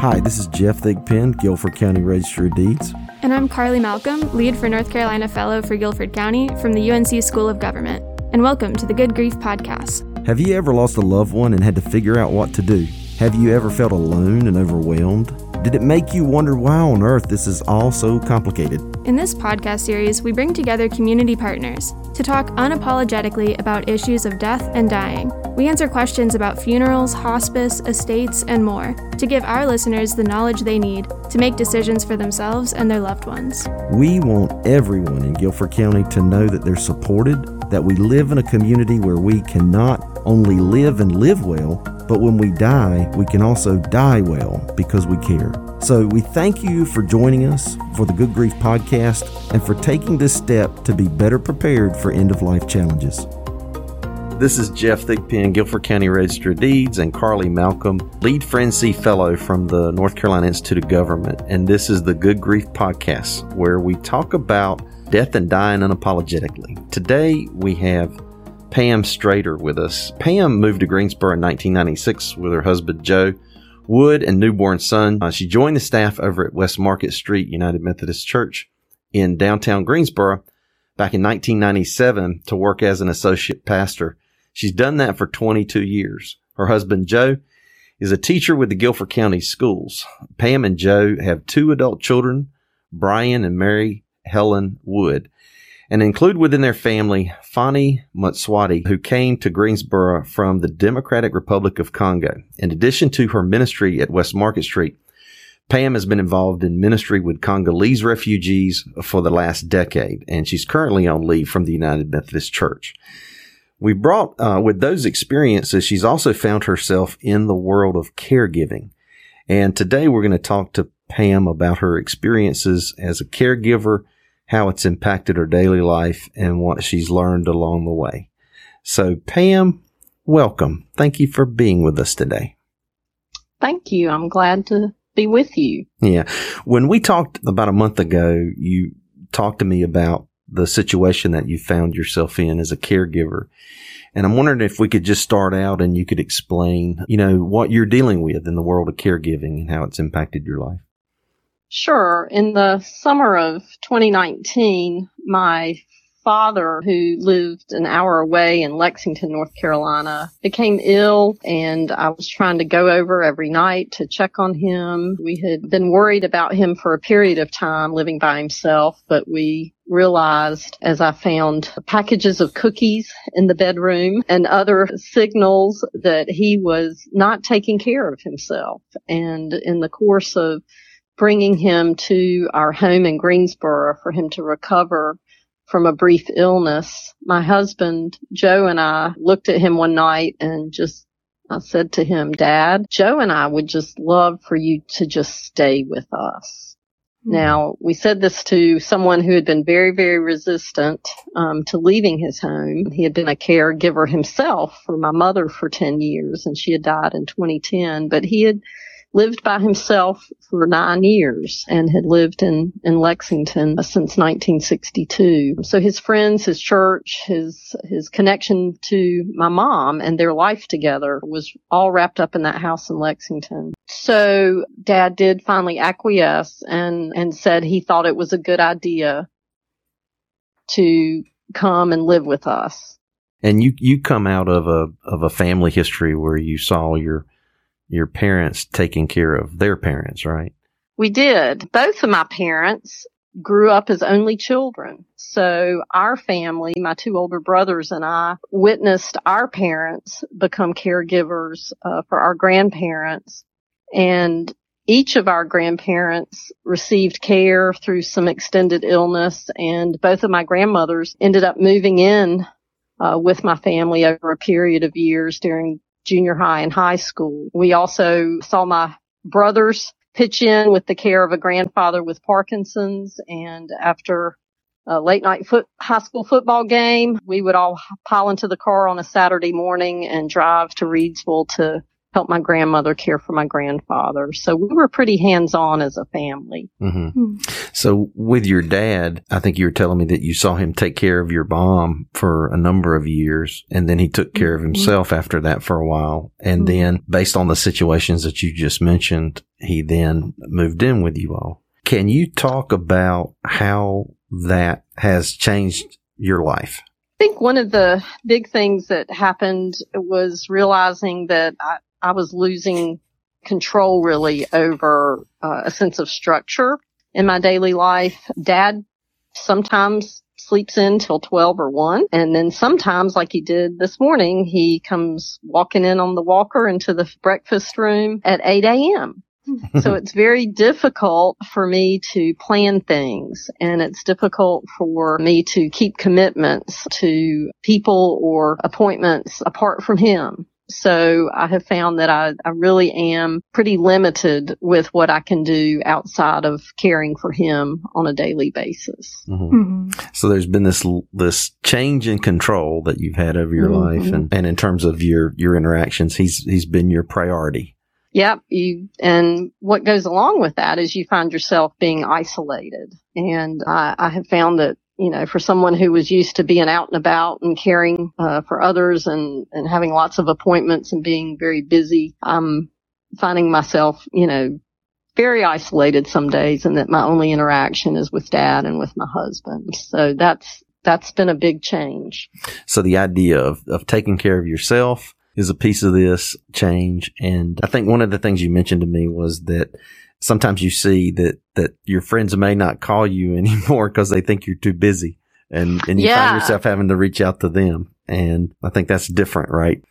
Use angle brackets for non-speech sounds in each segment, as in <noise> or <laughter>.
Hi, this is Jeff Thigpen, Guilford County Register of Deeds. And I'm Carly Malcolm, lead for North Carolina Fellow for Guilford County from the UNC School of Government. And welcome to the Good Grief Podcast. Have you ever lost a loved one and had to figure out what to do? Have you ever felt alone and overwhelmed? Did it make you wonder why on earth this is all so complicated? In this podcast series, we bring together community partners to talk unapologetically about issues of death and dying. We answer questions about funerals, hospice, estates, and more to give our listeners the knowledge they need to make decisions for themselves and their loved ones. We want everyone in Guilford County to know that they're supported, that we live in a community where we can not only live and live well, but when we die, we can also die well because we care. So we thank you for joining us for the Good Grief podcast and for taking this step to be better prepared for end of life challenges. This is Jeff Thigpen, Guilford County Register of Deeds, and Carly Malcolm, Lead for NC Fellow from the North Carolina Institute of Government. And this is the Good Grief podcast, where we talk about death and dying unapologetically. Today we have Pam Strader with us. Pam moved to Greensboro in 1996 with her husband Joe Wood and newborn son. Uh, she joined the staff over at West Market Street United Methodist Church in downtown Greensboro back in 1997 to work as an associate pastor. She's done that for 22 years. Her husband Joe is a teacher with the Guilford County Schools. Pam and Joe have two adult children, Brian and Mary Helen Wood and include within their family Fani Mutswati, who came to Greensboro from the Democratic Republic of Congo. In addition to her ministry at West Market Street, Pam has been involved in ministry with Congolese refugees for the last decade, and she's currently on leave from the United Methodist Church. We brought, uh, with those experiences, she's also found herself in the world of caregiving. And today we're going to talk to Pam about her experiences as a caregiver how it's impacted her daily life and what she's learned along the way. So, Pam, welcome. Thank you for being with us today. Thank you. I'm glad to be with you. Yeah. When we talked about a month ago, you talked to me about the situation that you found yourself in as a caregiver. And I'm wondering if we could just start out and you could explain, you know, what you're dealing with in the world of caregiving and how it's impacted your life. Sure. In the summer of 2019, my father, who lived an hour away in Lexington, North Carolina, became ill and I was trying to go over every night to check on him. We had been worried about him for a period of time living by himself, but we realized as I found packages of cookies in the bedroom and other signals that he was not taking care of himself. And in the course of bringing him to our home in Greensboro for him to recover from a brief illness. My husband, Joe, and I looked at him one night and just I said to him, Dad, Joe and I would just love for you to just stay with us. Mm-hmm. Now, we said this to someone who had been very, very resistant um, to leaving his home. He had been a caregiver himself for my mother for 10 years, and she had died in 2010, but he had lived by himself for nine years and had lived in, in Lexington since 1962. So his friends, his church, his, his connection to my mom and their life together was all wrapped up in that house in Lexington. So dad did finally acquiesce and, and said he thought it was a good idea to come and live with us. And you, you come out of a, of a family history where you saw your your parents taking care of their parents, right? We did. Both of my parents grew up as only children. So our family, my two older brothers and I witnessed our parents become caregivers uh, for our grandparents and each of our grandparents received care through some extended illness and both of my grandmothers ended up moving in uh, with my family over a period of years during junior high and high school. We also saw my brothers pitch in with the care of a grandfather with Parkinson's and after a late night foot, high school football game, we would all pile into the car on a Saturday morning and drive to Reidsville to help my grandmother care for my grandfather. So we were pretty hands on as a family. Mm-hmm. Hmm. So with your dad, I think you were telling me that you saw him take care of your mom for a number of years and then he took care of mm-hmm. himself mm-hmm. after that for a while. And mm-hmm. then based on the situations that you just mentioned, he then moved in with you all. Can you talk about how that has changed your life? I think one of the big things that happened was realizing that I, I was losing control really over uh, a sense of structure in my daily life. Dad sometimes sleeps in till 12 or 1. And then sometimes, like he did this morning, he comes walking in on the walker into the breakfast room at 8 a.m. <laughs> so it's very difficult for me to plan things and it's difficult for me to keep commitments to people or appointments apart from him. So I have found that I, I really am pretty limited with what I can do outside of caring for him on a daily basis. Mm-hmm. Mm-hmm. So there's been this this change in control that you've had over your mm-hmm. life, and, and in terms of your your interactions, he's he's been your priority. Yep. You, and what goes along with that is you find yourself being isolated. And I, I have found that you know, for someone who was used to being out and about and caring uh, for others and and having lots of appointments and being very busy, I'm finding myself, you know, very isolated some days, and that my only interaction is with dad and with my husband. So that's that's been a big change. So the idea of of taking care of yourself is a piece of this change, and I think one of the things you mentioned to me was that sometimes you see that that your friends may not call you <laughs> anymore because they think you're too busy, and and you yeah. find yourself having to reach out to them. And I think that's different, right?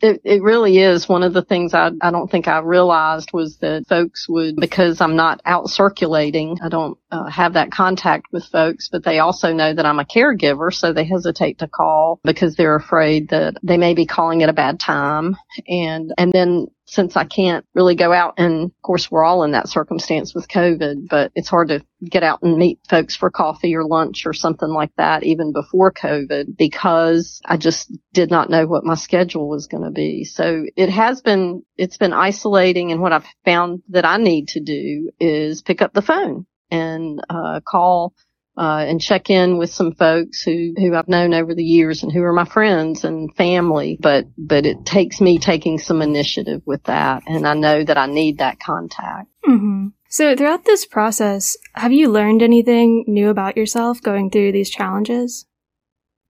It, it really is. One of the things I, I don't think I realized was that folks would, because I'm not out circulating, I don't uh, have that contact with folks, but they also know that I'm a caregiver, so they hesitate to call because they're afraid that they may be calling at a bad time. And, and then since I can't really go out and of course we're all in that circumstance with COVID, but it's hard to get out and meet folks for coffee or lunch or something like that even before COVID because I just did not know what my schedule was going to be. So it has been, it's been isolating and what I've found that I need to do is pick up the phone and uh, call uh, and check in with some folks who, who I've known over the years and who are my friends and family. But, but it takes me taking some initiative with that. And I know that I need that contact. Mm-hmm. So throughout this process, have you learned anything new about yourself going through these challenges?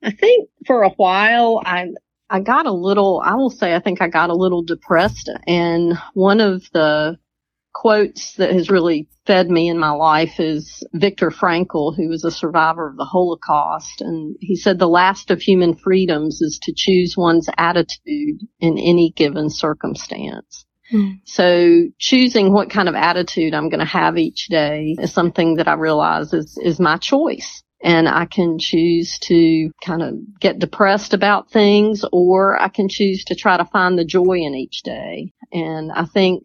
I think for a while, I, I got a little, I will say, I think I got a little depressed. And one of the quotes that has really fed me in my life is Viktor Frankl, who was a survivor of the Holocaust. And he said the last of human freedoms is to choose one's attitude in any given circumstance. Mm. So choosing what kind of attitude I'm going to have each day is something that I realize is, is my choice. And I can choose to kind of get depressed about things or I can choose to try to find the joy in each day. And I think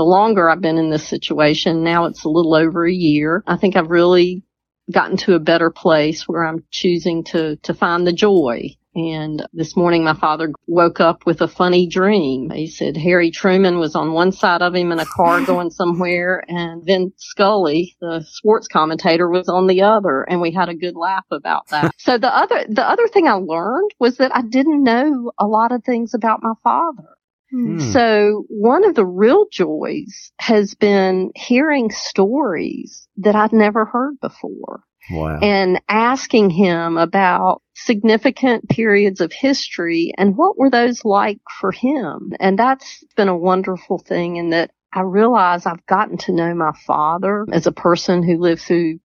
the longer I've been in this situation, now it's a little over a year, I think I've really gotten to a better place where I'm choosing to, to find the joy. And this morning my father woke up with a funny dream. He said Harry Truman was on one side of him in a car <laughs> going somewhere and Vin Scully, the sports commentator, was on the other. And we had a good laugh about that. <laughs> so the other, the other thing I learned was that I didn't know a lot of things about my father. Hmm. So one of the real joys has been hearing stories that I'd never heard before. Wow. And asking him about significant periods of history and what were those like for him. And that's been a wonderful thing in that I realize I've gotten to know my father as a person who lived through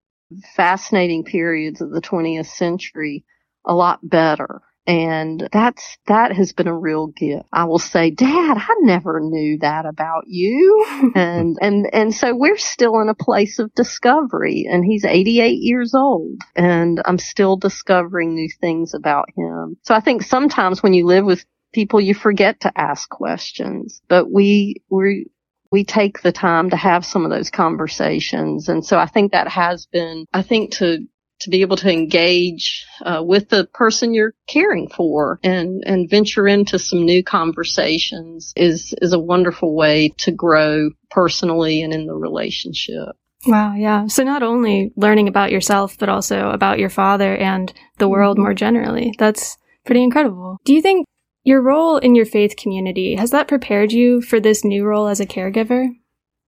fascinating periods of the 20th century a lot better. And that's, that has been a real gift. I will say, dad, I never knew that about you. <laughs> and, and, and so we're still in a place of discovery and he's 88 years old and I'm still discovering new things about him. So I think sometimes when you live with people, you forget to ask questions, but we, we, we take the time to have some of those conversations. And so I think that has been, I think to to be able to engage uh, with the person you're caring for and and venture into some new conversations is is a wonderful way to grow personally and in the relationship. Wow, yeah. So not only learning about yourself but also about your father and the world more generally. That's pretty incredible. Do you think your role in your faith community has that prepared you for this new role as a caregiver?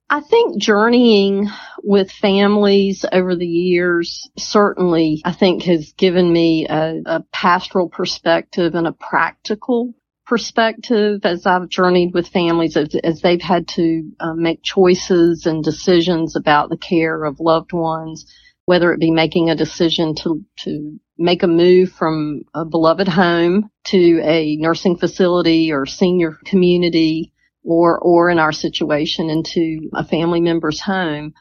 I think journeying with families over the years certainly, I think, has given me a, a pastoral perspective and a practical perspective as I've journeyed with families as, as they've had to uh, make choices and decisions about the care of loved ones, whether it be making a decision to, to make a move from a beloved home to a nursing facility or senior community or, or in our situation into a family member's home.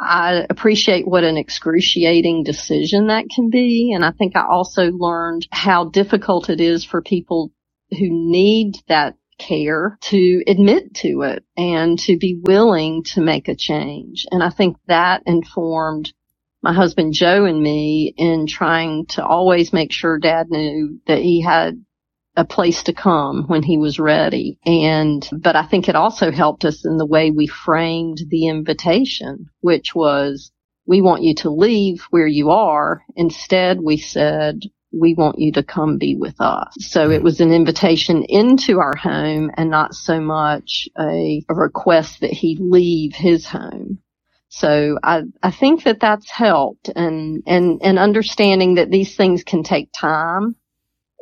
I appreciate what an excruciating decision that can be. And I think I also learned how difficult it is for people who need that care to admit to it and to be willing to make a change. And I think that informed my husband Joe and me in trying to always make sure dad knew that he had a place to come when he was ready. And, but I think it also helped us in the way we framed the invitation, which was, we want you to leave where you are. Instead, we said, we want you to come be with us. So mm-hmm. it was an invitation into our home and not so much a, a request that he leave his home. So I, I think that that's helped and, and, and understanding that these things can take time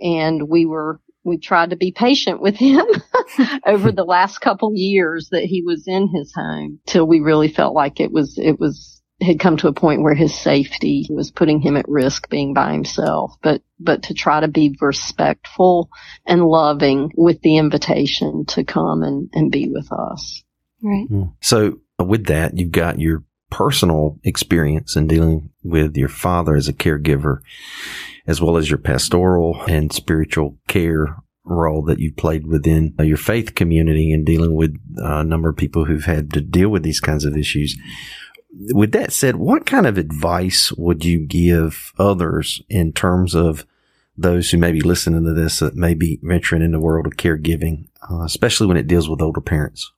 and we were we tried to be patient with him <laughs> over <laughs> the last couple years that he was in his home till we really felt like it was it was had come to a point where his safety was putting him at risk being by himself. But but to try to be respectful and loving with the invitation to come and and be with us. Right. Hmm. so with that you've got your personal experience in dealing with your father as a caregiver as well as your pastoral and spiritual care role that you played within your faith community and dealing with a number of people who've had to deal with these kinds of issues. With that said, what kind of advice would you give others in terms of those who may be listening to this that may be venturing in the world of caregiving, uh, especially when it deals with older parents?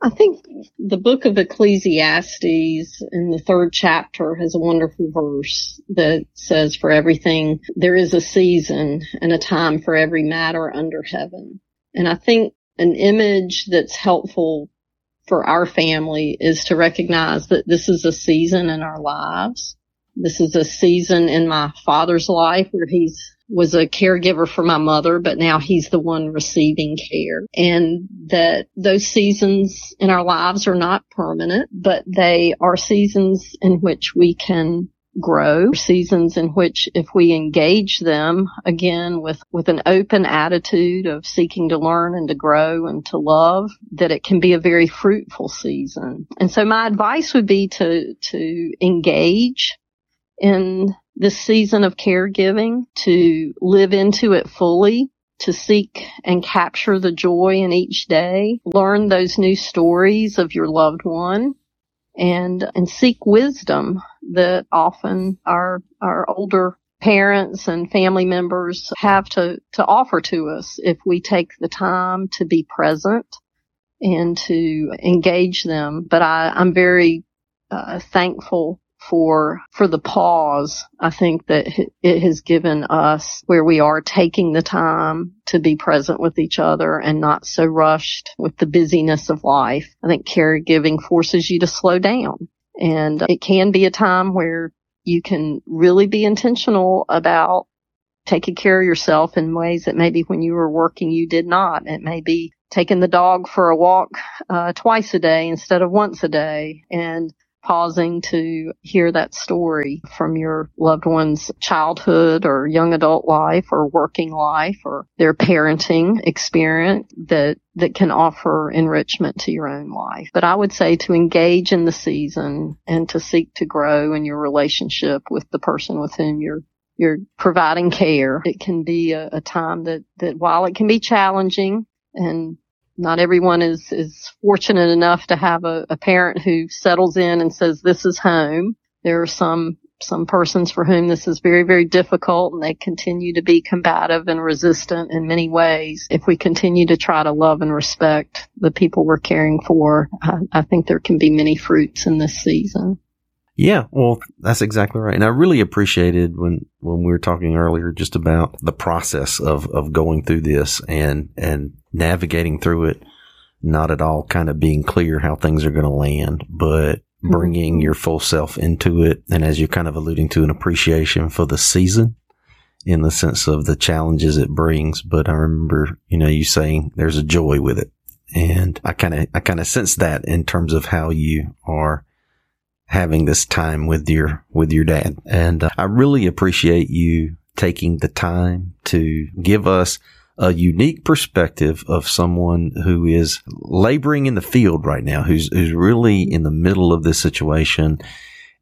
I think the book of Ecclesiastes in the third chapter has a wonderful verse that says, for everything, there is a season and a time for every matter under heaven. And I think an image that's helpful for our family is to recognize that this is a season in our lives. This is a season in my father's life where he's was a caregiver for my mother, but now he's the one receiving care. And that those seasons in our lives are not permanent, but they are seasons in which we can grow, seasons in which if we engage them again with, with an open attitude of seeking to learn and to grow and to love, that it can be a very fruitful season. And so my advice would be to, to engage in this season of caregiving, to live into it fully, to seek and capture the joy in each day, learn those new stories of your loved one, and and seek wisdom that often our our older parents and family members have to to offer to us if we take the time to be present and to engage them. But I, I'm very uh, thankful for for the pause I think that it has given us where we are taking the time to be present with each other and not so rushed with the busyness of life. I think caregiving forces you to slow down and it can be a time where you can really be intentional about taking care of yourself in ways that maybe when you were working you did not. It may be taking the dog for a walk uh, twice a day instead of once a day and pausing to hear that story from your loved one's childhood or young adult life or working life or their parenting experience that that can offer enrichment to your own life. But I would say to engage in the season and to seek to grow in your relationship with the person with whom you're you're providing care. It can be a, a time that, that while it can be challenging and not everyone is, is fortunate enough to have a, a parent who settles in and says, this is home. There are some some persons for whom this is very, very difficult and they continue to be combative and resistant in many ways. If we continue to try to love and respect the people we're caring for, I, I think there can be many fruits in this season. Yeah, well, that's exactly right. And I really appreciated when, when we were talking earlier just about the process of, of going through this and, and navigating through it, not at all kind of being clear how things are going to land, but bringing mm-hmm. your full self into it. And as you're kind of alluding to an appreciation for the season in the sense of the challenges it brings. But I remember, you know, you saying there's a joy with it. And I kind of, I kind of sense that in terms of how you are having this time with your with your dad. And uh, I really appreciate you taking the time to give us a unique perspective of someone who is laboring in the field right now, who's who's really in the middle of this situation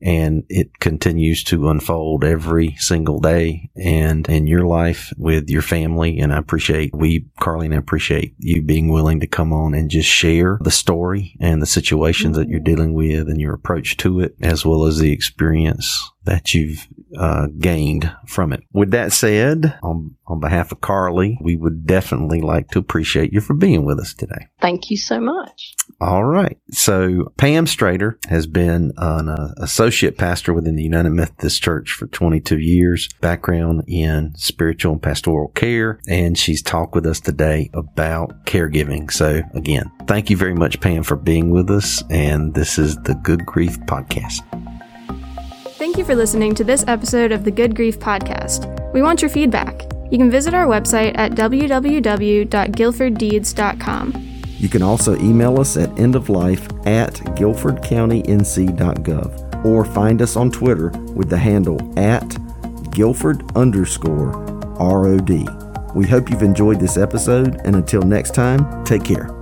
and it continues to unfold every single day and in your life with your family. And I appreciate we, Carly and, I appreciate you being willing to come on and just share the story and the situations that you're dealing with and your approach to it, as well as the experience that you've uh, gained from it. With that said, on, on behalf of Carly, we would definitely like to appreciate you for being with us today. Thank you so much. All right. So Pam Strader has been an uh, associate pastor within the United Methodist Church for 22 years, background in spiritual and pastoral care, and she's talked with us today about caregiving. So again, thank you very much, Pam, for being with us. And this is the Good Grief Podcast. Thank you for listening to this episode of the Good Grief Podcast. We want your feedback. You can visit our website at www.guilforddeeds.com. You can also email us at endoflife at guilfordcountync.gov or find us on Twitter with the handle at Guilford underscore ROD. We hope you've enjoyed this episode, and until next time, take care.